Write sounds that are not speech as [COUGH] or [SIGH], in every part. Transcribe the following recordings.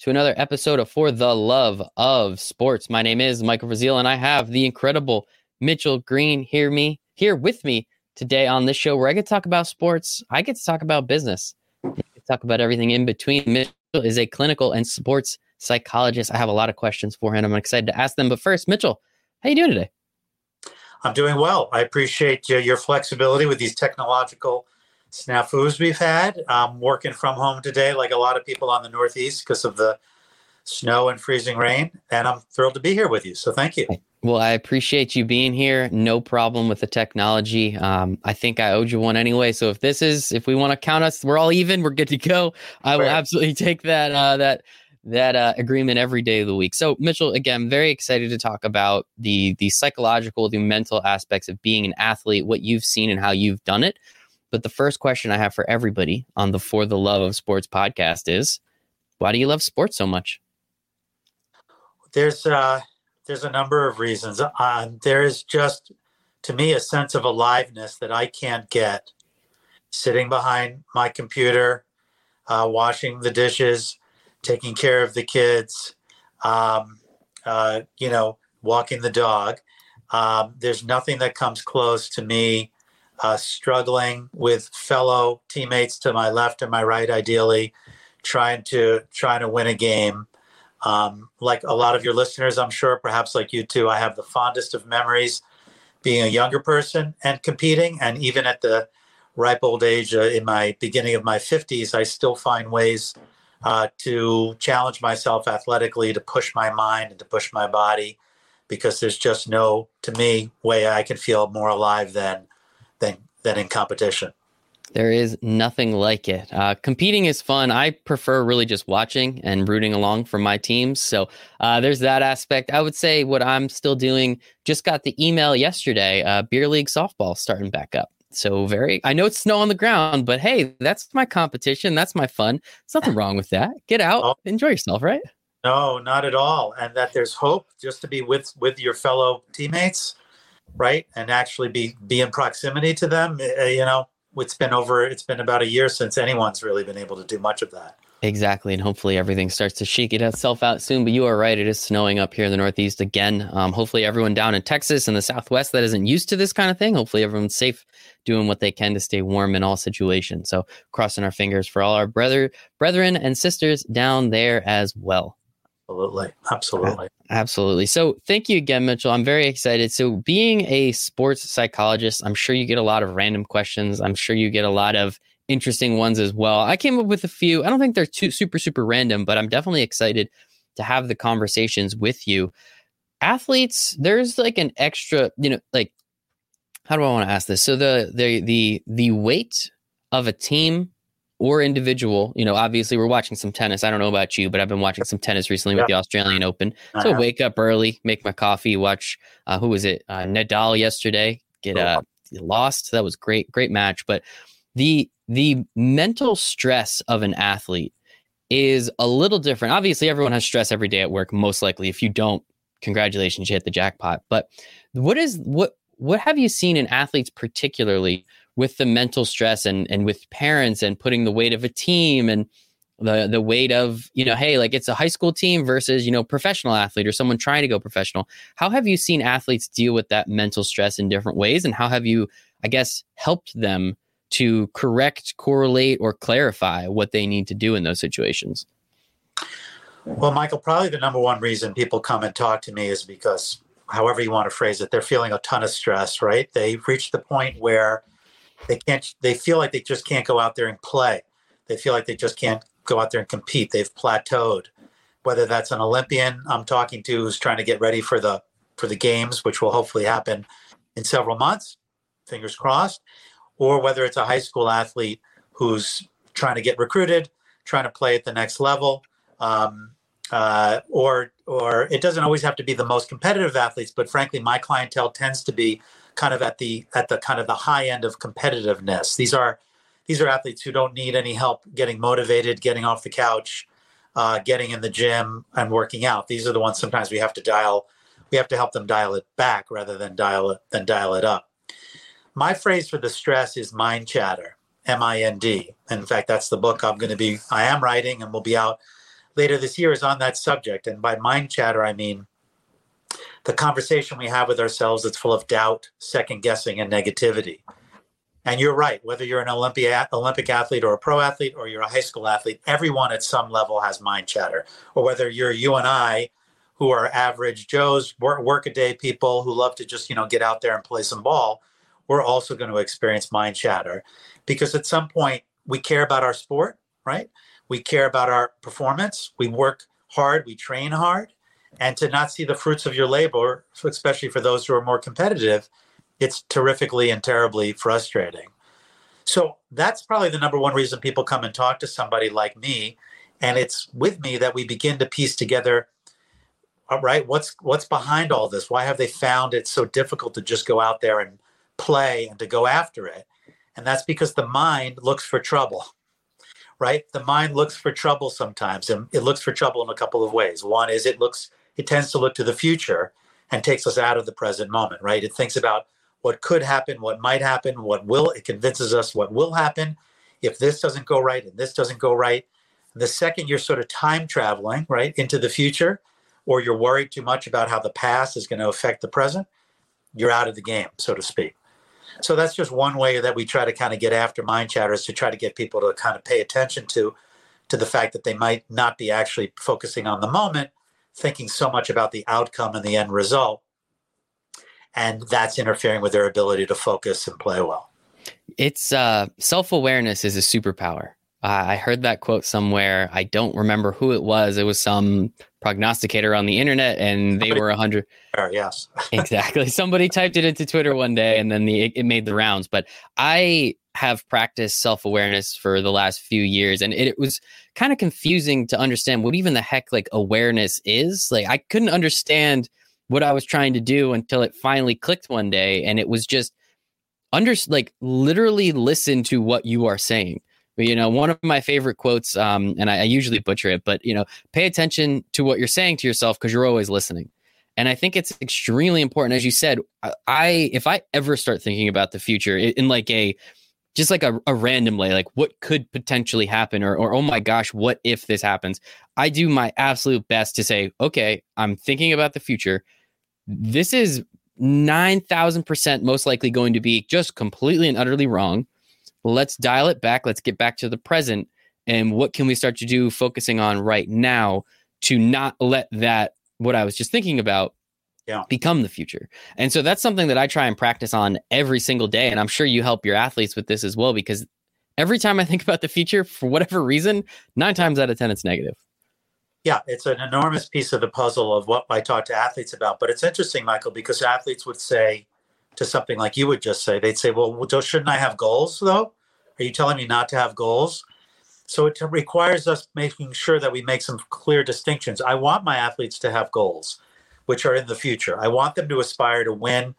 to another episode of For the Love of Sports. My name is Michael Rasile, and I have the incredible Mitchell Greene here me here with me today on this show where I get to talk about sports. I get to talk about business. Talk about everything in between. Mitchell is a clinical and sports psychologist. I have a lot of questions for him. I'm excited to ask them. But first, Mitchell, how you doing today? I'm doing well. I appreciate your flexibility with these technological snafus we've had. I'm working from home today, like a lot of people on the Northeast, because of the snow and freezing rain. And I'm thrilled to be here with you. So thank you. Well, I appreciate you being here. No problem with the technology. Um, I think I owed you one anyway. So if this is, if we want to count us, we're all even. We're good to go. I will absolutely take that. Uh, that that uh, agreement every day of the week. So, Mitchell, again, very excited to talk about the the psychological, the mental aspects of being an athlete, what you've seen and how you've done it. But the first question I have for everybody on the For the Love of Sports podcast is, why do you love sports so much? There's uh, there's a number of reasons. Uh, there is just, to me, a sense of aliveness that I can't get sitting behind my computer, uh, washing the dishes, taking care of the kids, um, uh, you know, walking the dog. Um, there's nothing that comes close to me uh, struggling with fellow teammates to my left and my right, ideally, trying to trying to win a game. Um, like a lot of your listeners, I'm sure, perhaps like you too, I have the fondest of memories being a younger person and competing. And even at the ripe old age, uh, in my beginning of my 50s, I still find ways uh, to challenge myself athletically, to push my mind and to push my body, because there's just no, to me, way I can feel more alive than than than in competition. There is nothing like it. Uh, competing is fun. I prefer really just watching and rooting along for my teams. So uh, there's that aspect. I would say what I'm still doing. Just got the email yesterday. Uh, beer league softball starting back up. So very. I know it's snow on the ground, but hey, that's my competition. That's my fun. There's nothing wrong with that. Get out, oh. enjoy yourself, right? No, not at all. And that there's hope just to be with with your fellow teammates right? And actually be be in proximity to them uh, you know? It's been over it's been about a year since anyone's really been able to do much of that. Exactly and hopefully everything starts to shake itself out soon but you are right it is snowing up here in the northeast again. Um, hopefully everyone down in texas and the southwest that isn't used to this kind of thing hopefully everyone's safe doing what they can to stay warm in all situations. So crossing our fingers for all our brother brethren and sisters down there as well Absolutely. Absolutely. Absolutely. So thank you again, Mitchell. I'm very excited. So being a sports psychologist, I'm sure you get a lot of random questions. I'm sure you get a lot of interesting ones as well. I came up with a few. I don't think they're too super, super random, but I'm definitely excited to have the conversations with you. Athletes, there's like an extra, you know, like how do I want to ask this? So the the the the weight of a team or individual, you know, obviously we're watching some tennis. I don't know about you, but I've been watching some tennis recently with the Australian Open. So uh-huh. wake up early, make my coffee, watch uh, who was it? Uh, Nadal yesterday get uh, lost. That was great, great match. But the the mental stress of an athlete is a little different. Obviously, everyone has stress every day at work. Most likely, if you don't, congratulations, you hit the jackpot. But what is what what have you seen in athletes particularly? With the mental stress and and with parents and putting the weight of a team and the the weight of you know hey like it's a high school team versus you know professional athlete or someone trying to go professional. How have you seen athletes deal with that mental stress in different ways? And how have you i guess helped them to correct correlate or clarify what they need to do in those situations? Well michael probably the number one reason people come and talk to me is because however you want to phrase it they're feeling a ton of stress right? They've reached the point where they can't they feel like they just can't go out there and play. They feel like they just can't go out there and compete. They've plateaued. Whether that's an olympian i'm talking to who's trying to get ready for the for the games which will hopefully happen in several months fingers crossed or whether it's a high school athlete who's trying to get recruited trying to play at the next level um, uh, or or it doesn't always have to be the most competitive athletes but frankly my clientele tends to be kind of at the at the kind of the high end of competitiveness. These are these are athletes who don't need any help getting motivated, getting off the couch, uh, getting in the gym and working out. These are the ones sometimes we have to dial. We have to help them dial it back rather than dial it than dial it up. My phrase for the stress is mind chatter, M-I-N-D. In fact, that's the book I'm going to be, I am writing and will be out later this year is on that subject. And by mind chatter, I mean the conversation we have with ourselves that's full of doubt, second guessing, and negativity. And you're right, whether you're an Olympia, Olympic athlete or a pro athlete or you're a high school athlete, everyone at some level has mind chatter. Or whether you're you and I, who are average Joes, work, work a day people who love to just, you know, get out there and play some ball, we're also going to experience mind chatter because at some point we care about our sport, right? We care about our performance. We work hard, we train hard. And to not see the fruits of your labor, especially for those who are more competitive, it's terrifically and terribly frustrating. So that's probably the number one reason people come and talk to somebody like me. And it's with me that we begin to piece together all right what's what's behind all this why have they found it so difficult to just go out there and play and to go after it and that's because the mind looks for trouble right the mind looks for trouble sometimes and it looks for trouble in a couple of ways one is it looks it tends to look to the future and takes us out of the present moment right it thinks about what could happen, what might happen, what will. It convinces us what will happen if this doesn't go right and this doesn't go right. The second you're sort of time traveling, right, into the future, or you're worried too much about how the past is going to affect the present, you're out of the game, so to speak. So that's just one way that we try to kind of get after mind chatters to try to get people to kind of pay attention to to the fact that they might not be actually focusing on the moment, thinking so much about the outcome and the end result and that's interfering with their ability to focus and play well. It's uh, self awareness is a superpower. Uh, I heard that quote somewhere. I don't remember who it was. It was some prognosticator on the internet, and they were a hundred. Yes, [LAUGHS] [LAUGHS] exactly. Somebody typed it into Twitter one day, and then the it, it made the rounds. But I have practiced self awareness for the last few years, and it, it was kind of confusing to understand what even the heck like awareness is. Like I couldn't understand what I was trying to do until it finally clicked one day. And it was just under like literally listen to what you are saying. You know, one of my favorite quotes, um, and I, I usually butcher it, but you know, pay attention to what you're saying to yourself because you're always listening. And I think it's extremely important, as you said. I if I ever start thinking about the future in like a just like a, a random way, like what could potentially happen, or or oh my gosh, what if this happens? I do my absolute best to say, okay, I'm thinking about the future this is 9,000% most likely going to be just completely and utterly wrong. Let's dial it back. Let's get back to the present. And what can we start to do focusing on right now to not let that, what I was just thinking about, yeah. become the future? And so that's something that I try and practice on every single day. And I'm sure you help your athletes with this as well, because every time I [LAUGHS] think about the future, for whatever reason, nine times out of 10, it's negative. Yeah, it's an enormous piece of the puzzle of what I talk to athletes about. But it's interesting, Michael, because athletes would say to something like you would just say, they'd say, well, shouldn't I have goals though? Are you telling me not to have goals? So it requires us making sure that we make some clear distinctions. I want my athletes to have goals, which are in the future. I want them to aspire to win.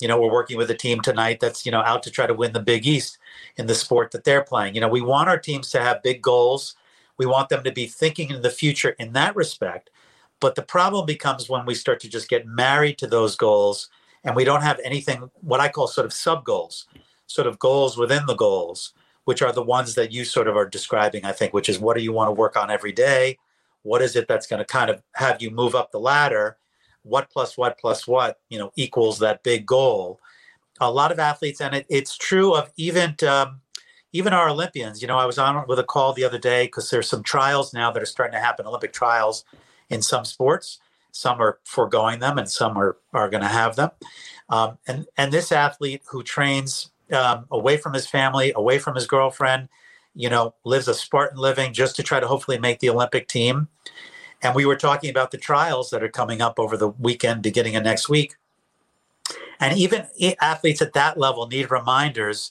You know, we're working with a team tonight that's, you know, out to try to win the Big East in the sport that they're playing. You know, we want our teams to have big goals we want them to be thinking in the future in that respect. But the problem becomes when we start to just get married to those goals and we don't have anything, what I call sort of sub goals, sort of goals within the goals, which are the ones that you sort of are describing, I think, which is what do you want to work on every day? What is it that's going to kind of have you move up the ladder? What plus what plus what, you know, equals that big goal? A lot of athletes, and it, it's true of even um, even our Olympians, you know, I was on with a call the other day because there's some trials now that are starting to happen, Olympic trials in some sports. Some are foregoing them, and some are are going to have them. Um, and and this athlete who trains um, away from his family, away from his girlfriend, you know, lives a Spartan living just to try to hopefully make the Olympic team. And we were talking about the trials that are coming up over the weekend, beginning of next week. And even athletes at that level need reminders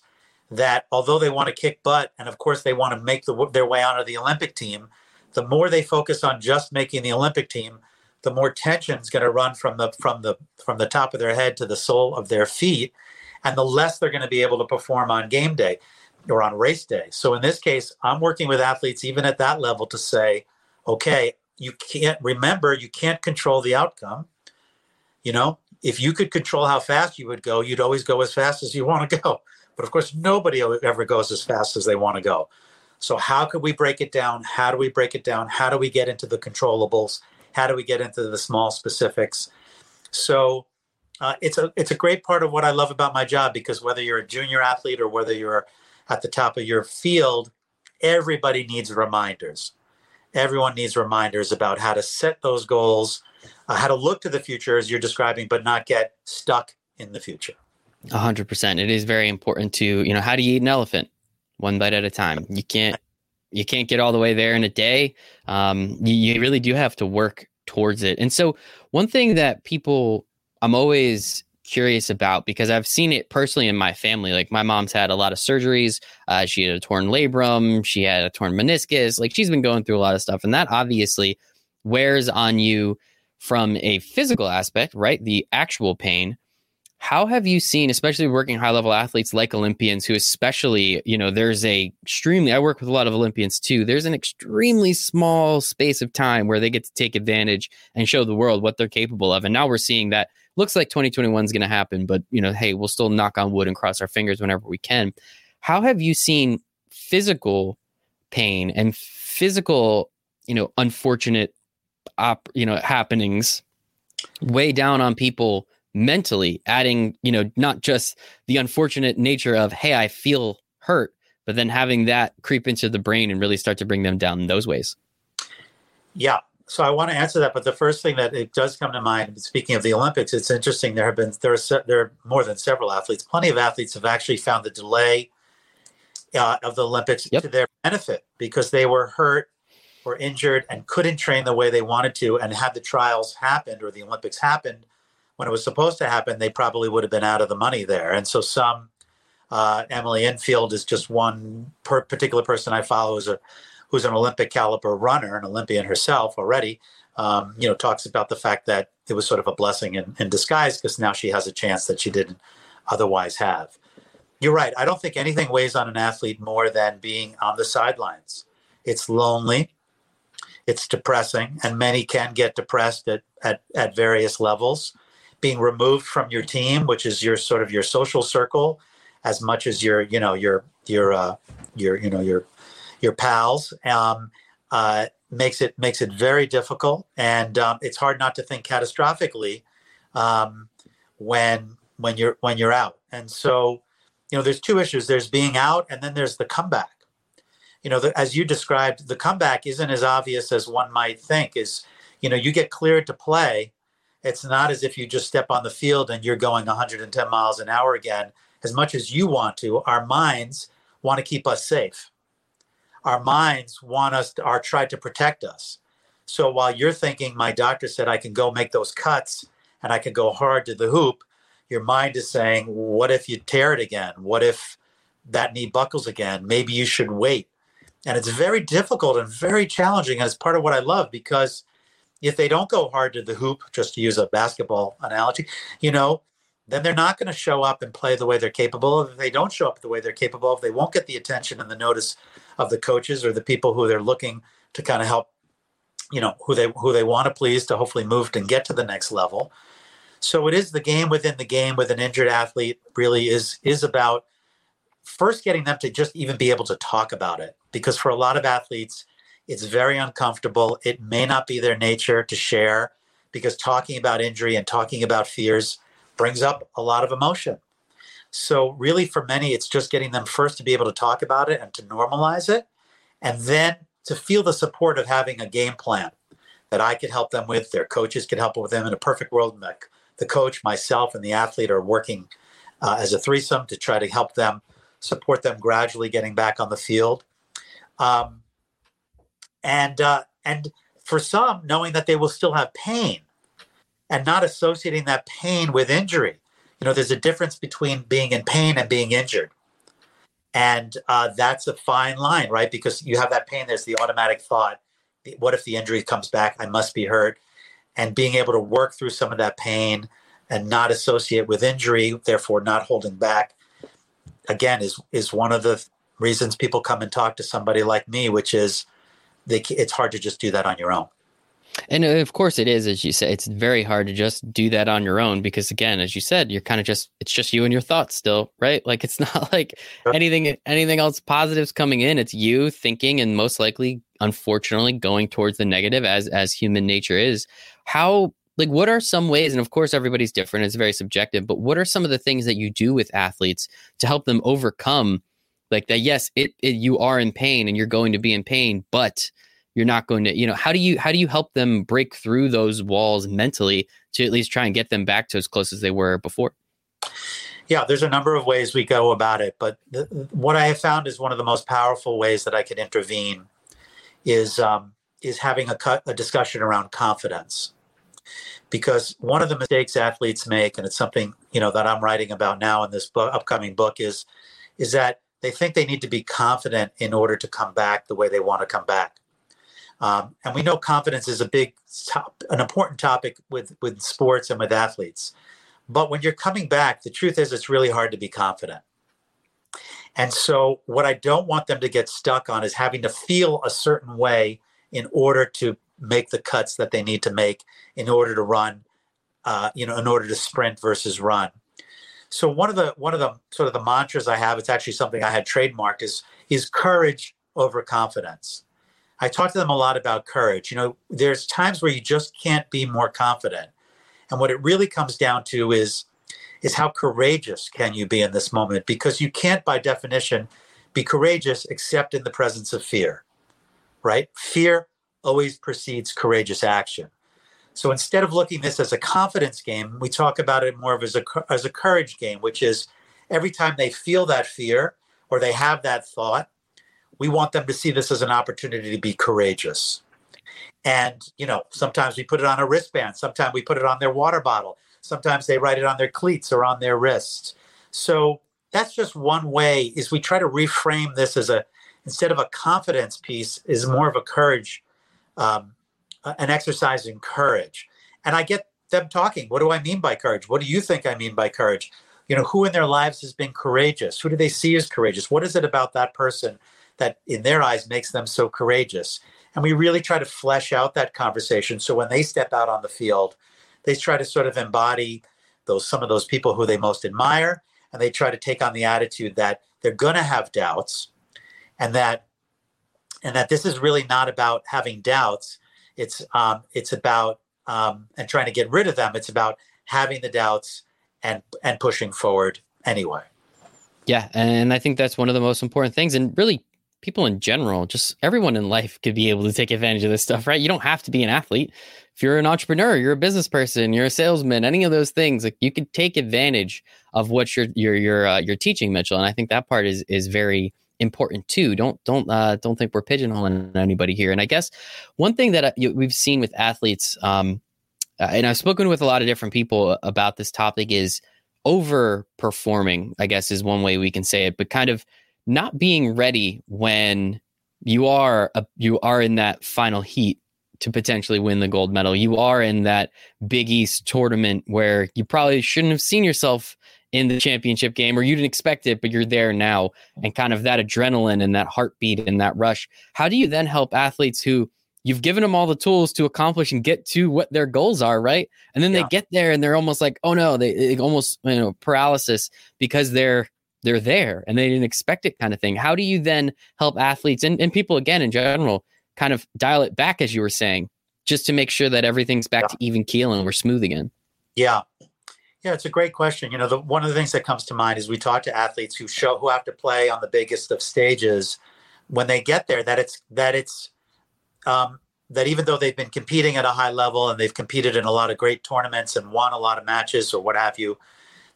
that although they want to kick butt and of course they want to make the, their way onto the Olympic team, the more they focus on just making the Olympic team, the more tension is going to run from the from the from the top of their head to the sole of their feet, and the less they're going to be able to perform on game day or on race day. So in this case, I'm working with athletes even at that level to say, okay, you can't remember you can't control the outcome. You know, if you could control how fast you would go, you'd always go as fast as you want to go But of course, nobody ever goes as fast as they want to go. So, how could we break it down? How do we break it down? How do we get into the controllables? How do we get into the small specifics? So, uh, it's a it's a great part of what I love about my job because whether you're a junior athlete or whether you're at the top of your field, everybody needs reminders. Everyone needs reminders about how to set those goals, uh, how to look to the future as you're describing, but not get stuck in the future. A hundred percent. It is very important to, you know, how do you eat an elephant? One bite at a time. You can't, you can't get all the way there in a day. Um, you, you really do have to work towards it. And so one thing that people, I'm always curious about because I've seen it personally in my family. Like my mom's had a lot of surgeries. Uh, she had a torn labrum. She had a torn meniscus. Like she's been going through a lot of stuff, and that obviously wears on you from a physical aspect, right? The actual pain. How have you seen, especially working high level athletes like Olympians, who especially, you know, there's a extremely, I work with a lot of Olympians too. There's an extremely small space of time where they get to take advantage and show the world what they're capable of. And now we're seeing that looks like 2021 is going to happen, but, you know, hey, we'll still knock on wood and cross our fingers whenever we can. How have you seen physical pain and physical, you know, unfortunate, op, you know, happenings weigh down on people? Mentally adding you know not just the unfortunate nature of hey i feel hurt but then having that creep into the brain and really start to bring them down in those ways yeah so i want to answer that but the first thing that it does come to mind speaking of the olympics it's interesting there have been there are there are more than several athletes plenty of athletes have actually found the delay uh, of the olympics yep. to their benefit because they were hurt or injured and couldn't train the way they wanted to and had the trials happened or the olympics happened when it was supposed to happen, they probably would have been out of the money there. And so some, uh, Emily Infeld is just one per particular person I follow who's a who's an Olympic caliber runner, an Olympian herself already. Um, you know, talks about the fact that it was sort of a blessing in, in disguise because now she has a chance that she didn't otherwise have. You're right. I don't think anything weighs on an athlete more than being on the sidelines. It's lonely, it's depressing, and many can get depressed at, at, at various levels being removed from your team, which is your sort of your social circle, as much as your you know your your uh, your you know your your pals, um, uh, makes it makes it very difficult, and um, it's hard not to think catastrophically um, when when you're when you're out. And so, you know, there's two issues: there's being out, and then there's the comeback. You know, the, as you described, the comeback isn't as obvious as one might think. Is you know, you get cleared to play it's not as if you just step on the field and you're going 110 miles an hour again. As much as you want to, our minds want to keep us safe. Our minds want us to, are try to protect us. So while you're thinking, my doctor said I can go make those cuts and I can go hard to the hoop, your mind is saying, what if you tear it again? What if that knee buckles again? Maybe you should wait. And it's very difficult and very challenging. And it's part of what I love because if they don't go hard to the hoop, just to use a basketball analogy, you know, then they're not going to show up and play the way they're capable of. If they don't show up the way they're capable of, they won't get the attention and the notice of the coaches or the people who they're looking to kind of help, you know, who they who they want to please to hopefully move and get to the next level. So it is the game within the game with an injured athlete really is is about first getting them to just even be able to talk about it because for a lot of athletes it's very uncomfortable. It may not be their nature to share because talking about injury and talking about fears brings up a lot of emotion. So, really, for many, it's just getting them first to be able to talk about it and to normalize it, and then to feel the support of having a game plan that I could help them with. Their coaches could help with them in a perfect world. The coach, myself, and the athlete are working uh, as a threesome to try to help them, support them gradually getting back on the field. Um, and uh, and for some, knowing that they will still have pain, and not associating that pain with injury. You know, there's a difference between being in pain and being injured, and uh, that's a fine line, right? Because you have that pain. There's the automatic thought: What if the injury comes back? I must be hurt. And being able to work through some of that pain and not associate with injury, therefore not holding back, again, is is one of the reasons people come and talk to somebody like me, which is they, it's hard to just do that on your own. And uh, of course it is, as you say, it's very hard to just do that on your own because again, as you said, you're kind of just it's just you and your thoughts still, right? Like it's [LAUGHS] not like anything anything else positives coming in. It's you thinking and most likely, unfortunately, going towards the negative as as human nature is. How like what are some ways, and of course everybody's different, it's very subjective, but what are some of the things that you do with athletes to help them overcome like that, yes, it, it you are in pain and you're going to be in pain, but you're not going to you know how do you how do you help them break through those walls mentally to at least try and get them back to as close as they were before? Yeah there's a number of ways we go about it but the, what i have found is one of the most powerful ways that i can intervene is um, is having a, cut, a discussion around confidence. Because one of the mistakes athletes make and it's something you know that i'm writing about now in this book, upcoming book is is that they think they need to be confident in order to come back the way they want to come back um, and we know confidence is a big, top, an important topic with with sports and with athletes. But when you're coming back, the truth is it's really hard to be confident. And so, what I don't want them to get stuck on is having to feel a certain way in order to make the cuts that they need to make in order to run, uh, you know, in order to sprint versus run. So one of the one of the sort of the mantras I have, it's actually something I had trademarked, is is courage over confidence. I talk to them a lot about courage. You know, there's times where you just can't be more confident. And what it really comes down to is is how courageous can you be in this moment because you can't by definition be courageous except in the presence of fear. Right? Fear always precedes courageous action. So instead of looking this as a confidence game, we talk about it more of as a as a courage game, which is every time they feel that fear or they have that thought, we want them to see this as an opportunity to be courageous. And, you know, sometimes we put it on a wristband, sometimes we put it on their water bottle, sometimes they write it on their cleats or on their wrists. So that's just one way is we try to reframe this as a instead of a confidence piece is more of a courage um, Uh, an exercise in courage and i get them talking what do i mean by courage what do you think i mean by courage you know who in their lives has been courageous who do they see as courageous what is it about that person that in their eyes makes them so courageous. And we really try to flesh out that conversation. So when they step out on the field, they try to sort of embody those some of those people who they most admire, and they try to take on the attitude that they're going to have doubts, and that and that this is really not about having doubts. It's um, it's about um, and trying to get rid of them. It's about having the doubts and and pushing forward anyway. Yeah, and I think that's one of the most important things, and really people in general, just everyone in life could be able to take advantage of this stuff, right? You don't have to be an athlete. If you're an entrepreneur, you're a business person, you're a salesman, any of those things, like you could take advantage of what you're you're you're uh, you're teaching, Mitchell. And I think that part is is very important too. Don't don't uh, don't think we're pigeonholing anybody here. And I guess one thing that uh, we've seen with athletes, um, uh, and I've spoken with a lot of different people about this topic, is overperforming. I guess is one way we can say it, but kind of not being ready when you are a, you are in that final heat to potentially win the gold medal. You are in that Big East tournament where you probably shouldn't have seen yourself in the championship game or you didn't expect it, but you're there now and kind of that adrenaline and that heartbeat and that rush. How do you then help athletes who you've given them all the tools to accomplish and get to what their goals are, right? And then yeah. they get there and they're almost like, oh no, they, they almost, you know, paralysis because they're they're there and they didn't expect it kind of thing. How do you then help athletes and, and people again in general kind of dial it back as you were saying, just to make sure that everything's back yeah. to even keel and we're smooth again? Yeah. Yeah, it's a great question. You know, the, one of the things that comes to mind is we talk to athletes who show who have to play on the biggest of stages when they get there that it's that it's um, that even though they've been competing at a high level and they've competed in a lot of great tournaments and won a lot of matches or what have you,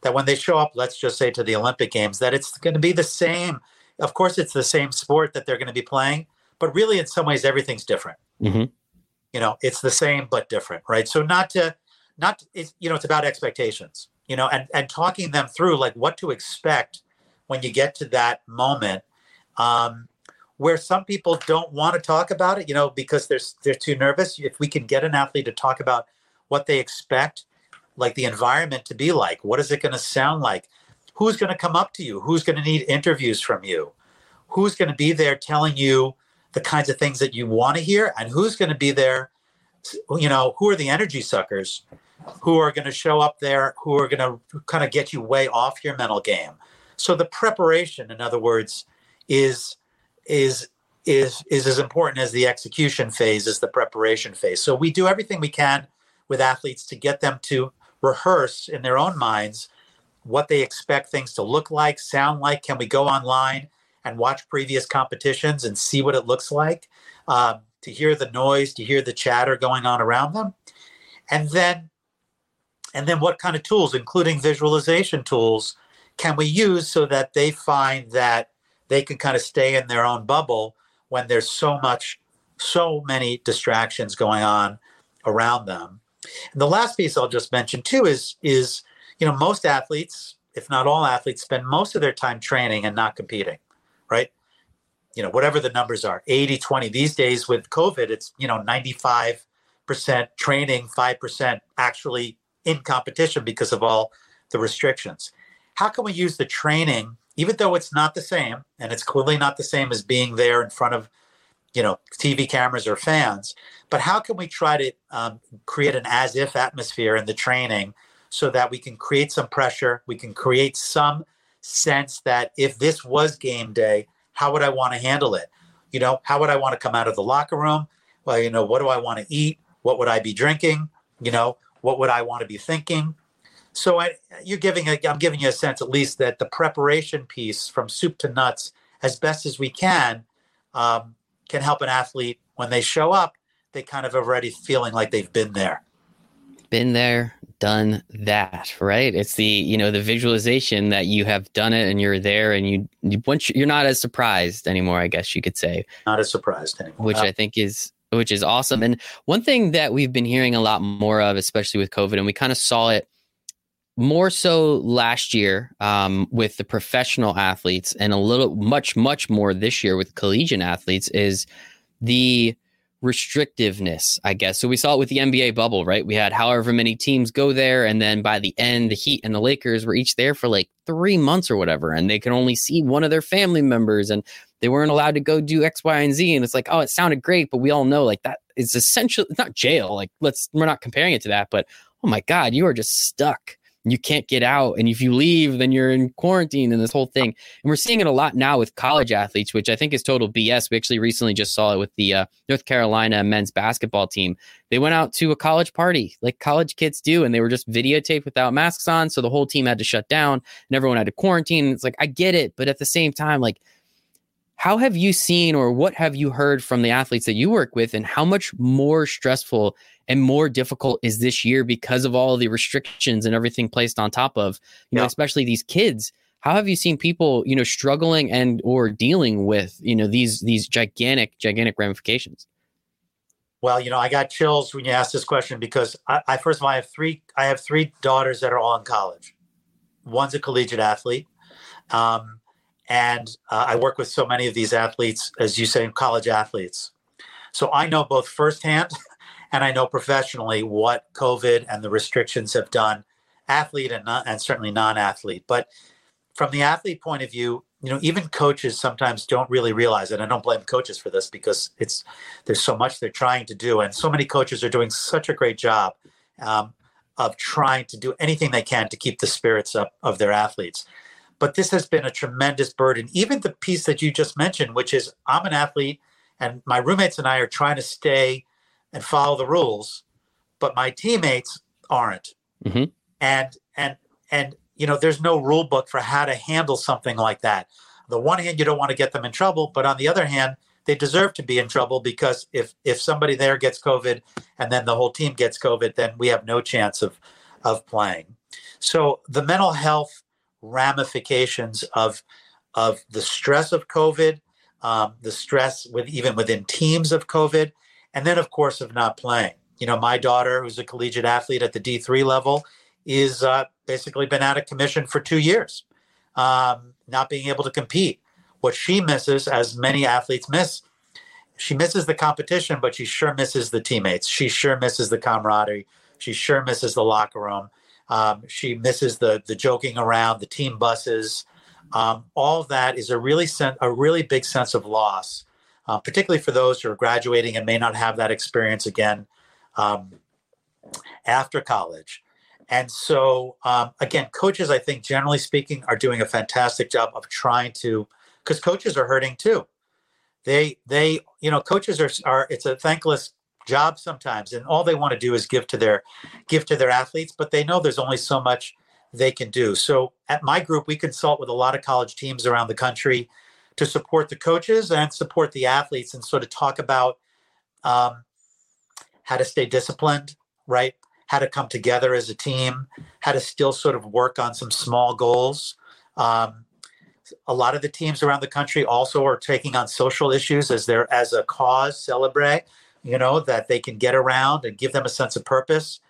that when they show up, let's just say to the Olympic Games, that it's going to be the same. Of course, it's the same sport that they're going to be playing, but really, in some ways, everything's different. Mm-hmm. You know, it's the same but different, right? So not to, not it's you know, it's about expectations. You know, and and talking them through like what to expect when you get to that moment. Um, where some people don't want to talk about it, you know, because they're they're too nervous. If we can get an athlete to talk about what they expect like the environment to be like? What is it going to sound like? Who's going to come up to you? Who's going to need interviews from you? Who's going to be there telling you the kinds of things that you want to hear? And who's going to be there you know, who are the energy suckers who are going to show up there, who are going to kind of get you way off your mental game. So the preparation, in other words, is is is is as important as the execution phase as the preparation phase. So we do everything we can with athletes to get them to rehearse in their own minds what they expect things to look like, sound like. Can we go online and watch previous competitions and see what it looks like? Um, to hear the noise, to hear the chatter going on around them, and then and then what kind of tools, including visualization tools, can we use so that they find that they can kind of stay in their own bubble when there's so much, so many distractions going on around them. And the last piece I'll just mention too is is you know most athletes, if not all athletes, spend most of their time training and not competing, right? You know, whatever the numbers are, 80, 20. These days with COVID, it's you know 95% training, 5% actually in competition because of all the restrictions. How can we use the training even though it's not the same, and it's clearly not the same as being there in front of, you know, TV cameras or fans. But how can we try to um, create an as-if atmosphere in the training so that we can create some pressure, we can create some sense that if this was game day, how would I want to handle it? You know, how would I want to come out of the locker room? Well, you know, what do I want to eat? What would I be drinking? You know, what would I want to be thinking? So I, you're giving a, I'm giving you a sense at least that the preparation piece from soup to nuts, as best as we can, um, can help an athlete when they show up. They kind of already feeling like they've been there. Been there, done that, right? It's the you know the visualization that you have done it and you're there and you, you once you're not as surprised anymore. I guess you could say not as surprised anymore, which I think is which is awesome. And one thing that we've been hearing a lot more of, especially with COVID, and we kind of saw it more so last year um, with the professional athletes and a little much much more this year with collegiate athletes is the restrictiveness i guess. So we saw it with the nba bubble right? We had however many teams go there and then by the end the heat and the lakers were each there for like three months or whatever and they could only see one of their family members and they weren't allowed to go do x y and z and it's like oh it sounded great but we all know like that is essentially not jail like let's we're not comparing it to that but oh my god you are just stuck you can't get out. And if you leave, then you're in quarantine and this whole thing. And we're seeing it a lot now with college athletes, which I think is total BS. We actually recently just saw it with the uh, North Carolina men's basketball team. They went out to a college party like college kids do, and they were just videotaped without masks on. So the whole team had to shut down and everyone had to quarantine. It's like, I get it. But at the same time, like, how have you seen or what have you heard from the athletes that you work with, and how much more stressful and more difficult is this year because of all the restrictions and everything placed on top of you know especially these kids? How have you seen people you know struggling and or dealing with you know these these gigantic gigantic ramifications? Well you know i got chills when you asked this question because I, I first of all i have three i have three daughters that are all in college. One's a collegiate athlete. Um, and uh, i work with so many of these athletes as you say college athletes so i know both firsthand [LAUGHS] and I know professionally what COVID and the restrictions have done, athlete and and certainly non-athlete. But from the athlete point of view, you know, even coaches sometimes don't really realize it. I don't blame coaches for this because it's there's so much they're trying to do, and so many coaches are doing such a great job um, of trying to do anything they can to keep the spirits up of their athletes. But this has been a tremendous burden. Even the piece that you just mentioned, which is I'm an athlete, and my roommates and I are trying to stay and follow the rules, but my teammates aren't. Mm-hmm. And and and you know, there's no rule book for how to handle something like that. On the one hand, you don't want to get them in trouble, but on the other hand, they deserve to be in trouble because if if somebody there gets COVID and then the whole team gets COVID, then we have no chance of of playing. So the mental health ramifications of of the stress of COVID, um, the stress with even within teams of COVID, and then of course of not playing. You know, my daughter, who's a collegiate athlete at the D3 level, is uh, basically been out of commission for two years, um, not being able to compete. What she misses, as many athletes miss, she misses the competition, but she sure misses the teammates. She sure misses the camaraderie. She sure misses the locker room. Um, she misses the the joking around, the team buses. Um, all of that is a really sen- a really big sense of loss uh, particularly for those who are graduating and may not have that experience again um, after college. And so, um, again, coaches, I think, generally speaking, are doing a fantastic job of trying to, because coaches are hurting too. They, they, you know, coaches are, are, it's a thankless job sometimes, and all they want to do is give to their, give to their athletes, but they know there's only so much they can do. So at my group, we consult with a lot of college teams around the country to support the coaches and support the athletes and sort of talk about um, how to stay disciplined, right? How to come together as a team, how to still sort of work on some small goals. Um, a lot of the teams around the country also are taking on social issues as their as a cause celebrate you know that they can get around and give them a sense of purpose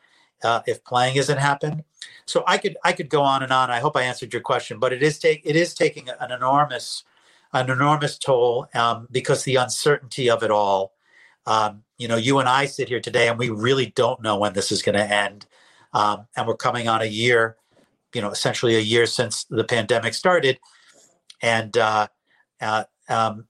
uh, if playing isn't happen so i could i could go on and on i hope i answered your question but it is take it is taking an enormous an enormous toll um, because the uncertainty of it all um, you know, you and I sit here today and we really don't know when this is going to end. Um, and we're coming on a year, you know, essentially a year since the pandemic started. And, uh, uh, um,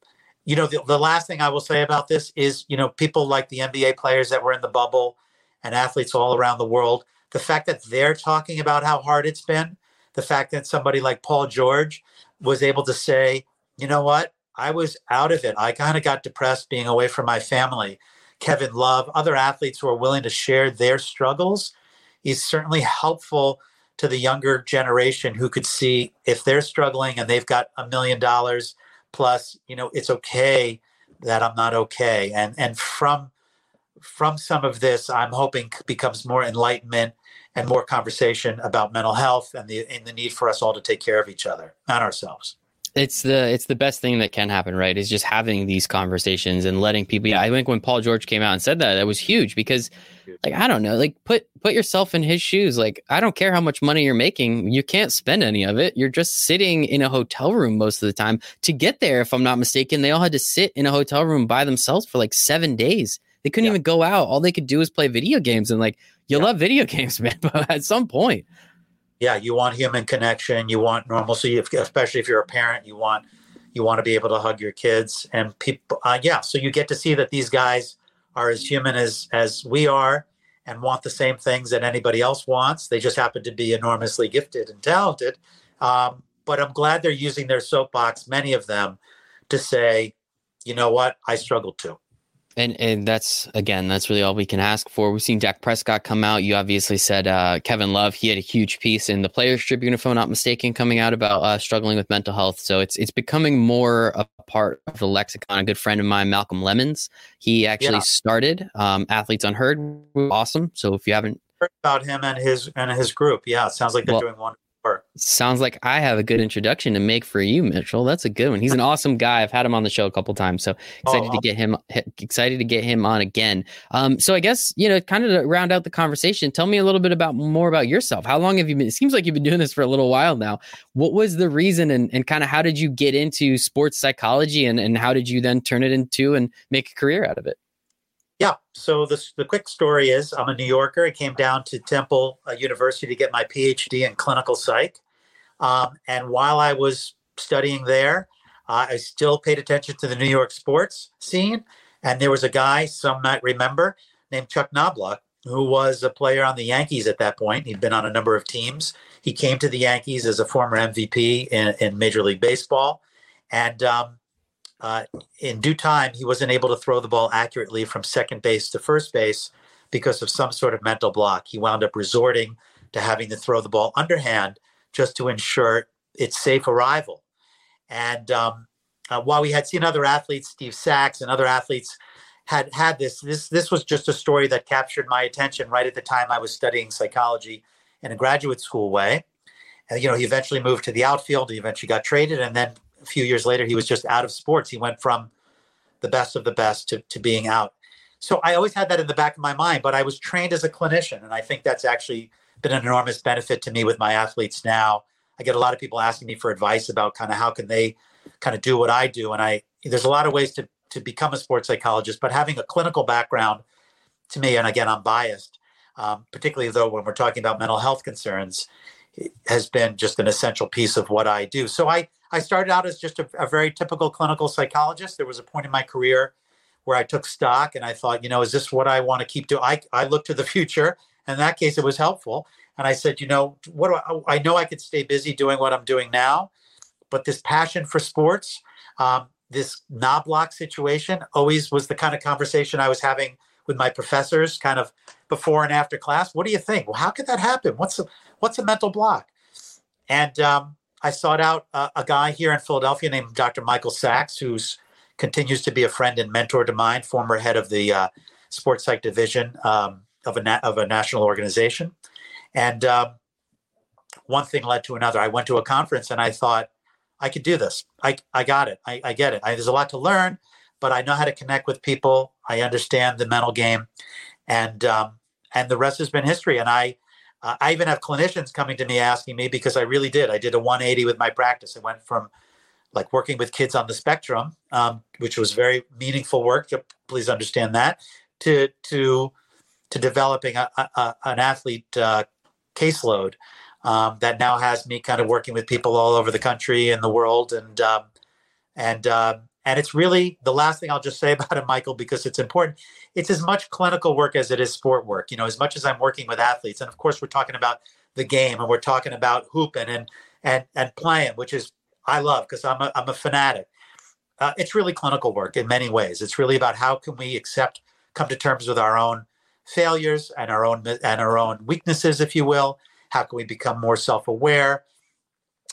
you know, the, the last thing I will say about this is, you know, people like the NBA players that were in the bubble and athletes all around the world, the fact that they're talking about how hard it's been, the fact that somebody like Paul George was able to say, you know what, I was out of it. I kind of got depressed being away from my family. Kevin Love, other athletes who are willing to share their struggles. is certainly helpful to the younger generation who could see if they're struggling and they've got a million dollars plus, you know, it's okay that I'm not okay. And and from from some of this, I'm hoping becomes more enlightenment and more conversation about mental health and the and the need for us all to take care of each other and ourselves it's the it's the best thing that can happen right? Is just having these conversations and letting people yeah, i think when paul george came out and said that that was huge because like i don't know like put put yourself in his shoes. Like i don't care how much money you're making you can't spend any of it. You're just sitting in a hotel room most of the time. To get there if i'm not mistaken they all had to sit in a hotel room by themselves for like seven days. They couldn't yeah. even go out. All they could do was play video games and like you yeah. love video [LAUGHS] games man but at some point yeah, you want human connection. You want normalcy, especially if you're a parent. You want you want to be able to hug your kids and people. Uh, yeah, so you get to see that these guys are as human as as we are and want the same things that anybody else wants. They just happen to be enormously gifted and talented. Um, but I'm glad they're using their soapbox, many of them, to say, you know what, I struggle too. And and that's again, that's really all we can ask for. We've seen Dak Prescott come out. You obviously said uh, Kevin Love. He had a huge piece in the Players Tribune, if I'm not mistaken, coming out about uh, struggling with mental health. So it's it's becoming more a part of the lexicon. A good friend of mine, Malcolm Lemmons, he actually yeah. started um, Athletes Unheard. Awesome. So if you haven't heard about him and his and his group, yeah, it sounds like they're well, doing wonderful Sounds like I have a good introduction to make for you, Mitchell. That's a good one. He's an [LAUGHS] awesome guy. I've had him on the show a couple times, so excited oh, to get him excited to get him on again. Um, so I guess you know, kind of to round out the conversation, tell me a little bit about more about yourself. How long have you been? It seems like you've been doing this for a little while now. What was the reason, and, and kind of how did you get into sports psychology, and and how did you then turn it into and make a career out of it? Yeah. So the the quick story is I'm a New Yorker. I came down to Temple uh, University to get my PhD in clinical psych. Um, and while I was studying there, uh, I still paid attention to the New York sports scene. And there was a guy, some might remember, named Chuck Knoblauch, who was a player on the Yankees at that point. He'd been on a number of teams. He came to the Yankees as a former MVP in, in Major League Baseball. And um, uh, in due time, he wasn't able to throw the ball accurately from second base to first base because of some sort of mental block. He wound up resorting to having to throw the ball underhand just to ensure its safe arrival. And um, uh, while we had seen other athletes, Steve Sax and other athletes had had this, this this was just a story that captured my attention right at the time I was studying psychology in a graduate school way. And you know, he eventually moved to the outfield. He eventually got traded, and then a few years later, he was just out of sports. He went from the best of the best to, to being out. So I always had that in the back of my mind, but I was trained as a clinician, and I think that's actually been an enormous benefit to me with my athletes now. I get a lot of people asking me for advice about kind of how can they kind of do what I do. And I there's a lot of ways to to become a sports psychologist, but having a clinical background to me, and again, I'm biased, um, particularly though when we're talking about mental health concerns, has been just an essential piece of what I do. So I I started out as just a, a very typical clinical psychologist. There was a point in my career where I took stock and I thought, you know, is this what I want to keep doing? I, I looked to the [LAUGHS] future. In that case, it was helpful. And I said, you know, what do I, I know I could stay busy doing what I'm doing now, but this passion for sports, um, this knob block situation always was the kind of conversation I was having with my professors kind of before and after class. What do you think? Well, how could that happen? What's a, what's a mental block? And um, I sought out a, a, guy here in Philadelphia named Dr. Michael Sachs, who's continues to be a friend and mentor to mine, former head of the uh, sports psych division um, of a na- of a national organization. And um, one thing led to another. I went to a conference and I thought, I could do this. I, I got it. I, I get it. I, there's a lot to learn, but I know how to connect with people. I understand the mental game, and um, and the rest has been history. And I uh, I even have clinicians coming to me asking me because I really did. I did a 180 with my practice. I went from like working with kids on the spectrum, um, which was very meaningful work. Please understand that. To to to developing a, a, an athlete uh, caseload um, that now has me kind of working with people all over the country and the world, and um, and uh, and it's really the last thing I'll just say [LAUGHS] about it, Michael, because it's important. It's as much clinical work as it is sport work. You know, as much as I'm working with athletes, and of course we're talking about the game, and we're talking about hooping and and and playing, which is I love because I'm a I'm a fanatic. Uh, it's really clinical work in many ways. It's really about how can we accept, come to terms with our own failures and our own and our own weaknesses, if you will. How can we become more self-aware?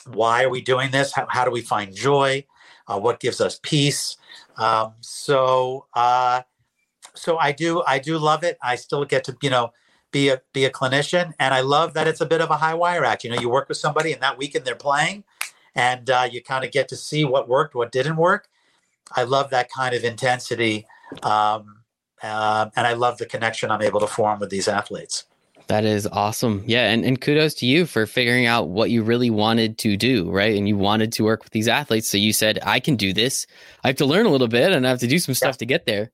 Why are we doing this? How, how do we find joy? Uh, what gives us peace. Um, so uh, so I do I do love it. I still get to you know be a be a clinician, and I love that it's a bit of a high wire act. You know, you work with somebody, and that weekend they're playing, and uh, you kind of get to see what worked, what didn't work. I love that kind of intensity, um, uh, and I love the connection I'm able to form with these athletes. That is awesome. Yeah. And, and kudos to you for figuring out what you really wanted to do, right? And you wanted to work with these athletes. So you said, I can do this. I have to learn a little bit and I have to do some stuff yeah. to get there.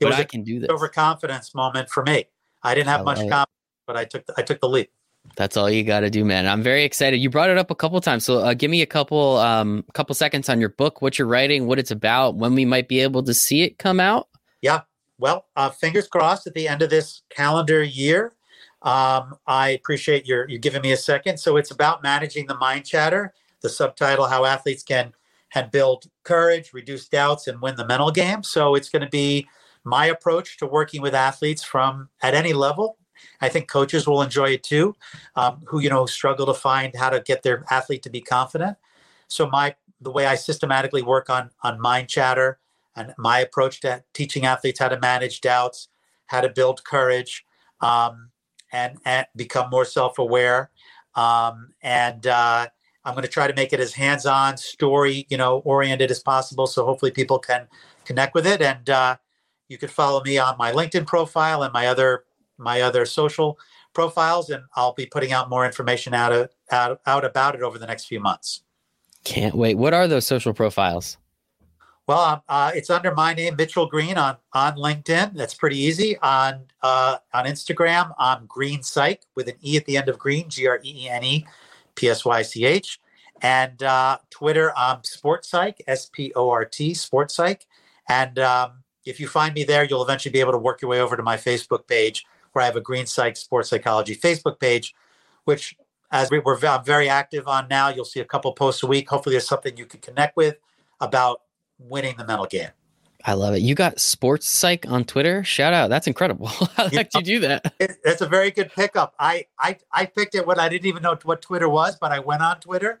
It but I can do this. Overconfidence moment for me. I didn't have I much confidence, but I took the, I took the leap. That's all you got to do, man. I'm very excited. You brought it up a couple times, so uh, give me a couple um couple seconds on your book, what you're writing, what it's about, when we might be able to see it come out. Yeah, well, uh, fingers crossed at the end of this calendar year. Um, I appreciate your you giving me a second. So it's about managing the mind chatter. The subtitle: How athletes can can build courage, reduce doubts, and win the mental game. So it's going to be my approach to working with athletes from at any level. I think coaches will enjoy it too, um, who you know struggle to find how to get their athlete to be confident. So my the way I systematically work on on mind chatter and my approach to teaching athletes how to manage doubts, how to build courage, um, and, and become more self-aware. Um, and uh, I'm going to try to make it as hands-on, story, you know, oriented as possible. So hopefully people can connect with it. And uh, you can follow me on my LinkedIn profile and my other my other social profiles, and I'll be putting out more information out of, out, out about it over the next few months. Can't wait. What are those social profiles? Well, uh, it's under my name, Mitchell Greene, on on LinkedIn. That's pretty easy. On uh, on Instagram, I'm Green Psych with an e at the end of Green, G R E E N E P S Y C H, and uh, Twitter, I'm Sport Psych, S P O R T, Sports Psych. And um, if you find me there, you'll eventually be able to work your way over to my Facebook page, where I have a Green Psych Sports Psychology Facebook page, which as we, we're very active on now. You'll see a couple posts a week. Hopefully, there's something you can connect with about winning the mental game. I love it. You got sports psych on Twitter. Shout out. That's incredible. [LAUGHS] How the heck did you do that? [LAUGHS] It, it's a very good pickup. I, I, I picked it when I didn't even know what Twitter was, but I went on Twitter.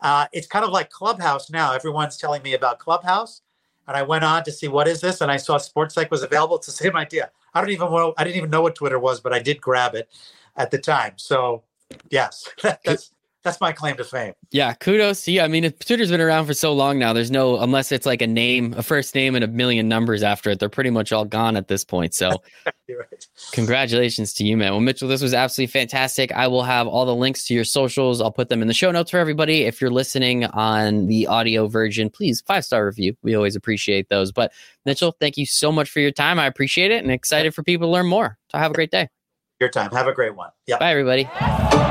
Uh, it's kind of like Clubhouse now. Everyone's telling me about Clubhouse. And I went on to see what is this, and I saw Sports Psych was available. It's the same idea. I don't even know. I didn't even know what Twitter was, but I did grab it at the time. So, yes, [LAUGHS] that's that's my claim to fame. Yeah, kudos to you. I mean, Twitter's been around for so long now. There's no unless it's like a name, a first name, and a million numbers after it. They're pretty much all gone at this point. So, [LAUGHS] right. congratulations to you, man. Well, Mitchell, this was absolutely fantastic. I will have all the links to your socials. I'll put them in the show notes for everybody. If you're listening on the audio version, please five star review. We always appreciate those. But Mitchell, thank you so much for your time. I appreciate it and excited for people to learn more. So have a great day. Your time. Have a great one. Yeah. Bye, everybody.